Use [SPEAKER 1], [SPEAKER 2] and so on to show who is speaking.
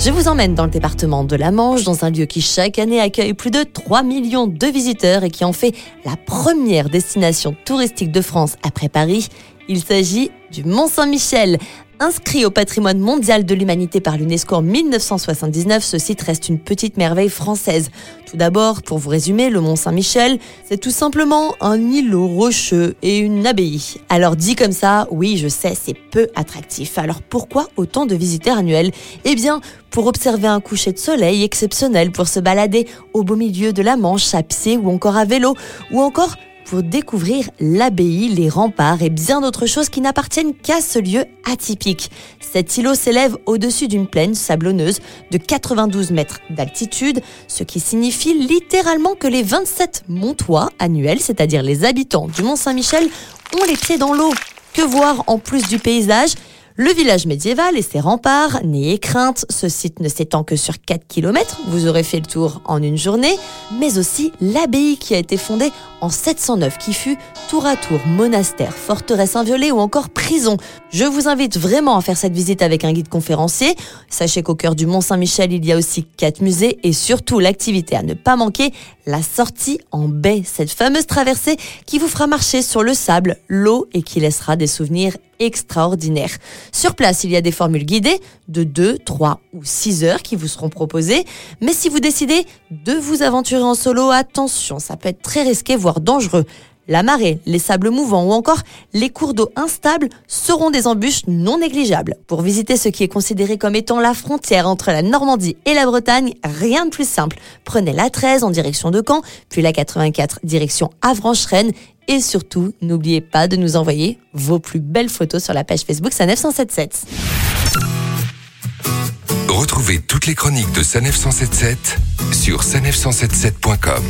[SPEAKER 1] Je vous emmène dans le département de la Manche, dans un lieu qui chaque année accueille plus de 3 millions de visiteurs et qui en fait la première destination touristique de France après Paris. Il s'agit du Mont Saint-Michel. Inscrit au patrimoine mondial de l'humanité par l'UNESCO en 1979, ce site reste une petite merveille française. Tout d'abord, pour vous résumer, le Mont Saint-Michel, c'est tout simplement un îlot rocheux et une abbaye. Alors dit comme ça, oui, je sais, c'est peu attractif. Alors pourquoi autant de visiteurs annuels? Eh bien, pour observer un coucher de soleil exceptionnel, pour se balader au beau milieu de la Manche à pied ou encore à vélo, ou encore pour découvrir l'abbaye, les remparts et bien d'autres choses qui n'appartiennent qu'à ce lieu atypique. Cet îlot s'élève au-dessus d'une plaine sablonneuse de 92 mètres d'altitude, ce qui signifie littéralement que les 27 montois annuels, c'est-à-dire les habitants du Mont Saint-Michel, ont les pieds dans l'eau. Que voir en plus du paysage? Le village médiéval et ses remparts, n'ayez crainte, ce site ne s'étend que sur 4 km, vous aurez fait le tour en une journée, mais aussi l'abbaye qui a été fondée en 709, qui fut tour à tour monastère, forteresse inviolée ou encore prison. Je vous invite vraiment à faire cette visite avec un guide conférencier. Sachez qu'au cœur du Mont Saint-Michel, il y a aussi quatre musées et surtout l'activité à ne pas manquer, la sortie en baie, cette fameuse traversée qui vous fera marcher sur le sable, l'eau et qui laissera des souvenirs extraordinaires. Sur place, il y a des formules guidées de 2, 3 ou 6 heures qui vous seront proposées. Mais si vous décidez de vous aventurer en solo, attention, ça peut être très risqué, voire dangereux. La marée, les sables mouvants ou encore les cours d'eau instables seront des embûches non négligeables. Pour visiter ce qui est considéré comme étant la frontière entre la Normandie et la Bretagne, rien de plus simple. Prenez la 13 en direction de Caen, puis la 84 direction Avranches-Rennes et surtout, n'oubliez pas de nous envoyer vos plus belles photos sur la page Facebook Sanef 177.
[SPEAKER 2] Retrouvez toutes les chroniques de Sanef 177 sur sanef177.com.